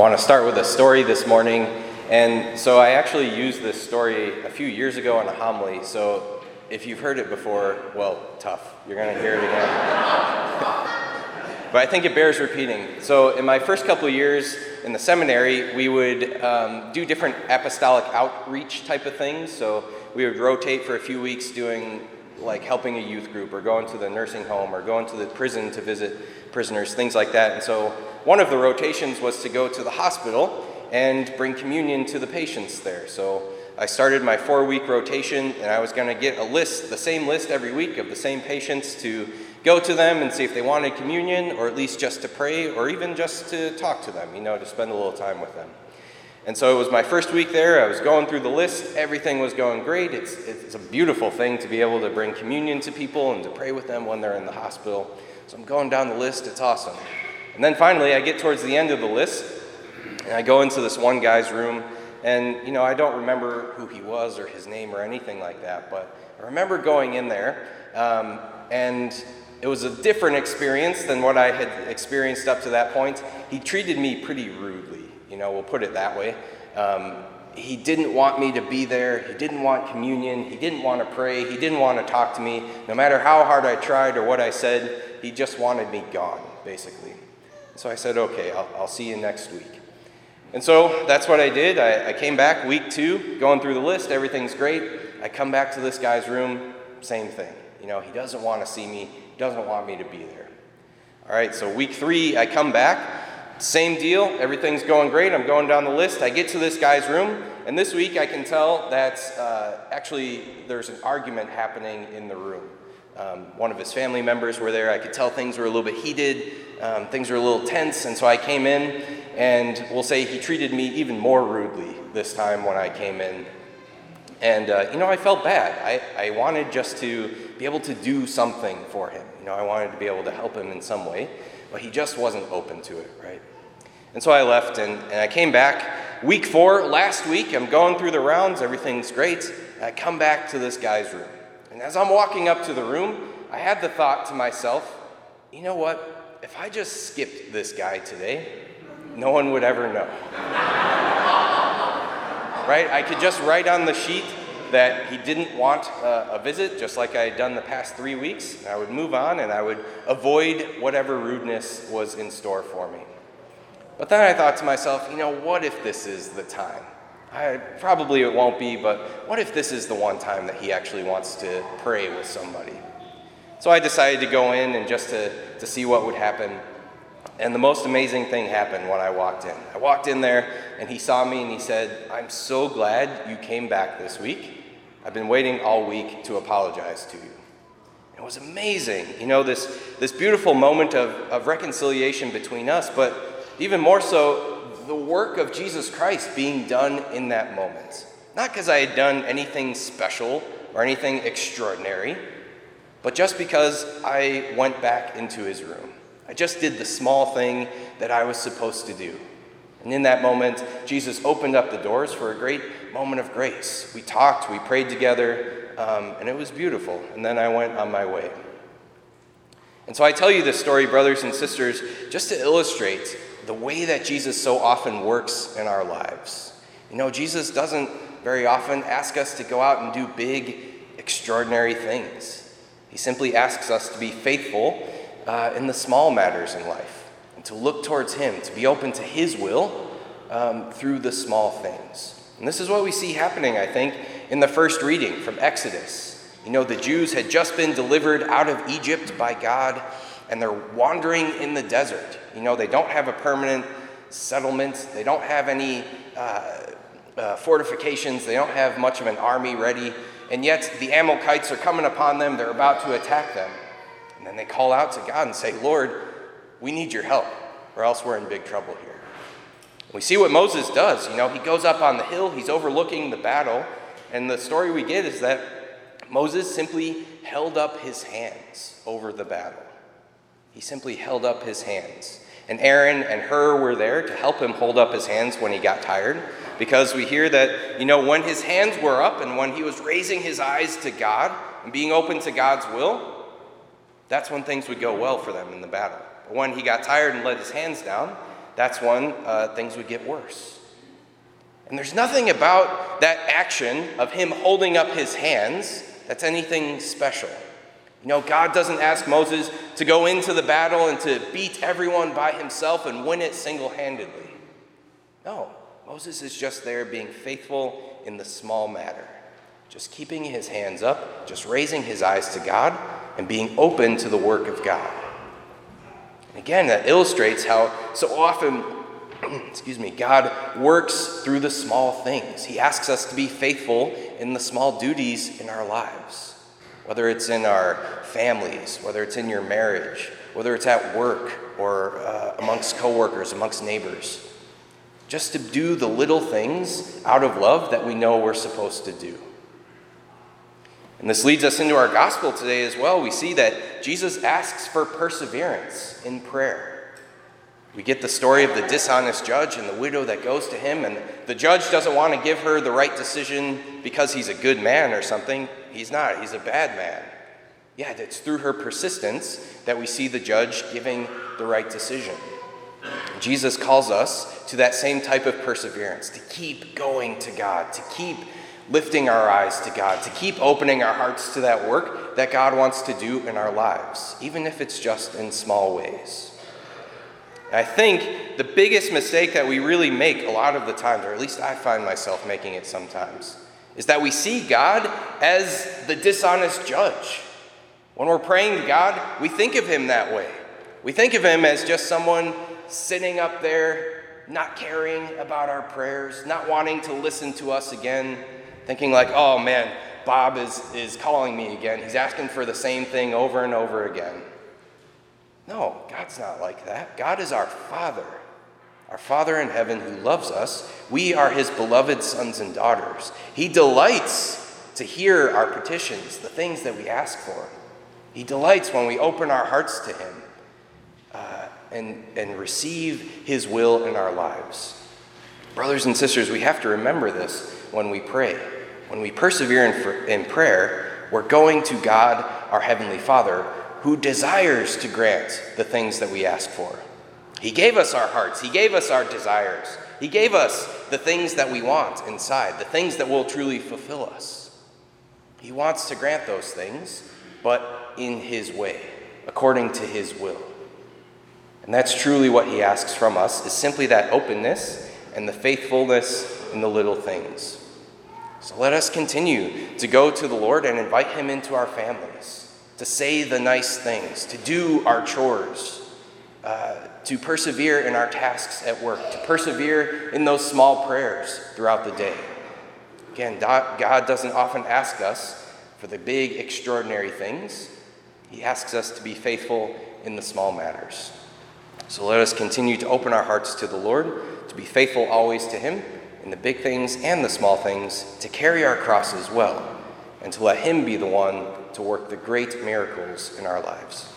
want to start with a story this morning. And so I actually used this story a few years ago in a homily. So if you've heard it before, well, tough. You're going to hear it again. but I think it bears repeating. So in my first couple years in the seminary, we would um, do different apostolic outreach type of things. So we would rotate for a few weeks doing like helping a youth group or going to the nursing home or going to the prison to visit prisoners, things like that. And so one of the rotations was to go to the hospital and bring communion to the patients there. So I started my four week rotation and I was going to get a list, the same list every week of the same patients to go to them and see if they wanted communion or at least just to pray or even just to talk to them, you know, to spend a little time with them. And so it was my first week there. I was going through the list. Everything was going great. It's, it's a beautiful thing to be able to bring communion to people and to pray with them when they're in the hospital. So I'm going down the list. It's awesome. And then finally, I get towards the end of the list, and I go into this one guy's room. And, you know, I don't remember who he was or his name or anything like that, but I remember going in there, um, and it was a different experience than what I had experienced up to that point. He treated me pretty rudely you know, we'll put it that way. Um, he didn't want me to be there. He didn't want communion. He didn't want to pray. He didn't want to talk to me. No matter how hard I tried or what I said, he just wanted me gone, basically. So I said, okay, I'll, I'll see you next week. And so that's what I did. I, I came back week two, going through the list, everything's great. I come back to this guy's room, same thing. You know, he doesn't want to see me, doesn't want me to be there. All right, so week three, I come back. Same deal, everything's going great. I'm going down the list. I get to this guy's room, and this week I can tell that uh, actually there's an argument happening in the room. Um, one of his family members were there. I could tell things were a little bit heated, um, things were a little tense, and so I came in, and we'll say he treated me even more rudely this time when I came in. And, uh, you know, I felt bad. I, I wanted just to be able to do something for him. You know, I wanted to be able to help him in some way, but he just wasn't open to it, right? And so I left and, and I came back. Week four, last week, I'm going through the rounds, everything's great. I come back to this guy's room. And as I'm walking up to the room, I had the thought to myself, you know what? If I just skipped this guy today, no one would ever know. right? I could just write on the sheet that he didn't want uh, a visit, just like I had done the past three weeks. I would move on and I would avoid whatever rudeness was in store for me. But then I thought to myself, you know, what if this is the time? I, probably it won't be, but what if this is the one time that he actually wants to pray with somebody? So I decided to go in and just to, to see what would happen. And the most amazing thing happened when I walked in. I walked in there and he saw me and he said, I'm so glad you came back this week. I've been waiting all week to apologize to you. It was amazing, you know, this, this beautiful moment of, of reconciliation between us, but even more so, the work of Jesus Christ being done in that moment. Not because I had done anything special or anything extraordinary, but just because I went back into his room. I just did the small thing that I was supposed to do. And in that moment, Jesus opened up the doors for a great moment of grace. We talked, we prayed together, um, and it was beautiful. And then I went on my way. And so I tell you this story, brothers and sisters, just to illustrate the way that Jesus so often works in our lives. You know, Jesus doesn't very often ask us to go out and do big, extraordinary things. He simply asks us to be faithful uh, in the small matters in life and to look towards Him, to be open to His will um, through the small things. And this is what we see happening, I think, in the first reading from Exodus. You know, the Jews had just been delivered out of Egypt by God and they're wandering in the desert. You know, they don't have a permanent settlement, they don't have any uh, uh, fortifications, they don't have much of an army ready, and yet the Amalekites are coming upon them, they're about to attack them. And then they call out to God and say, Lord, we need your help, or else we're in big trouble here. We see what Moses does. You know, he goes up on the hill, he's overlooking the battle, and the story we get is that Moses simply held up his hands over the battle. He simply held up his hands. And Aaron and Hur were there to help him hold up his hands when he got tired, because we hear that, you know, when his hands were up and when he was raising his eyes to God and being open to God's will, that's when things would go well for them in the battle. When he got tired and let his hands down, that's when uh, things would get worse. And there's nothing about that action of him holding up his hands that's anything special. You know, God doesn't ask Moses to go into the battle and to beat everyone by himself and win it single handedly. No, Moses is just there being faithful in the small matter, just keeping his hands up, just raising his eyes to God, and being open to the work of God. Again, that illustrates how so often, excuse me, God works through the small things. He asks us to be faithful in the small duties in our lives whether it's in our families, whether it's in your marriage, whether it's at work or uh, amongst coworkers, amongst neighbors. Just to do the little things out of love that we know we're supposed to do. And this leads us into our gospel today as well. We see that Jesus asks for perseverance in prayer. We get the story of the dishonest judge and the widow that goes to him, and the judge doesn't want to give her the right decision because he's a good man or something. He's not, he's a bad man. Yet it's through her persistence that we see the judge giving the right decision. Jesus calls us to that same type of perseverance, to keep going to God, to keep lifting our eyes to God, to keep opening our hearts to that work that God wants to do in our lives, even if it's just in small ways. I think the biggest mistake that we really make a lot of the times, or at least I find myself making it sometimes, is that we see God as the dishonest judge. When we're praying to God, we think of Him that way. We think of Him as just someone sitting up there, not caring about our prayers, not wanting to listen to us again, thinking, like, oh man, Bob is, is calling me again. He's asking for the same thing over and over again. No, God's not like that. God is our Father our Father in heaven who loves us, we are his beloved sons and daughters. He delights to hear our petitions, the things that we ask for. He delights when we open our hearts to him uh, and, and receive his will in our lives. Brothers and sisters, we have to remember this when we pray. When we persevere in, in prayer, we're going to God, our Heavenly Father, who desires to grant the things that we ask for. He gave us our hearts, He gave us our desires, He gave us the things that we want inside, the things that will truly fulfill us. He wants to grant those things, but in His way, according to His will. And that's truly what He asks from us, is simply that openness and the faithfulness in the little things. So let us continue to go to the Lord and invite Him into our families, to say the nice things, to do our chores. Uh, to persevere in our tasks at work, to persevere in those small prayers throughout the day. Again, God doesn't often ask us for the big, extraordinary things. He asks us to be faithful in the small matters. So let us continue to open our hearts to the Lord, to be faithful always to Him in the big things and the small things, to carry our crosses well, and to let Him be the one to work the great miracles in our lives.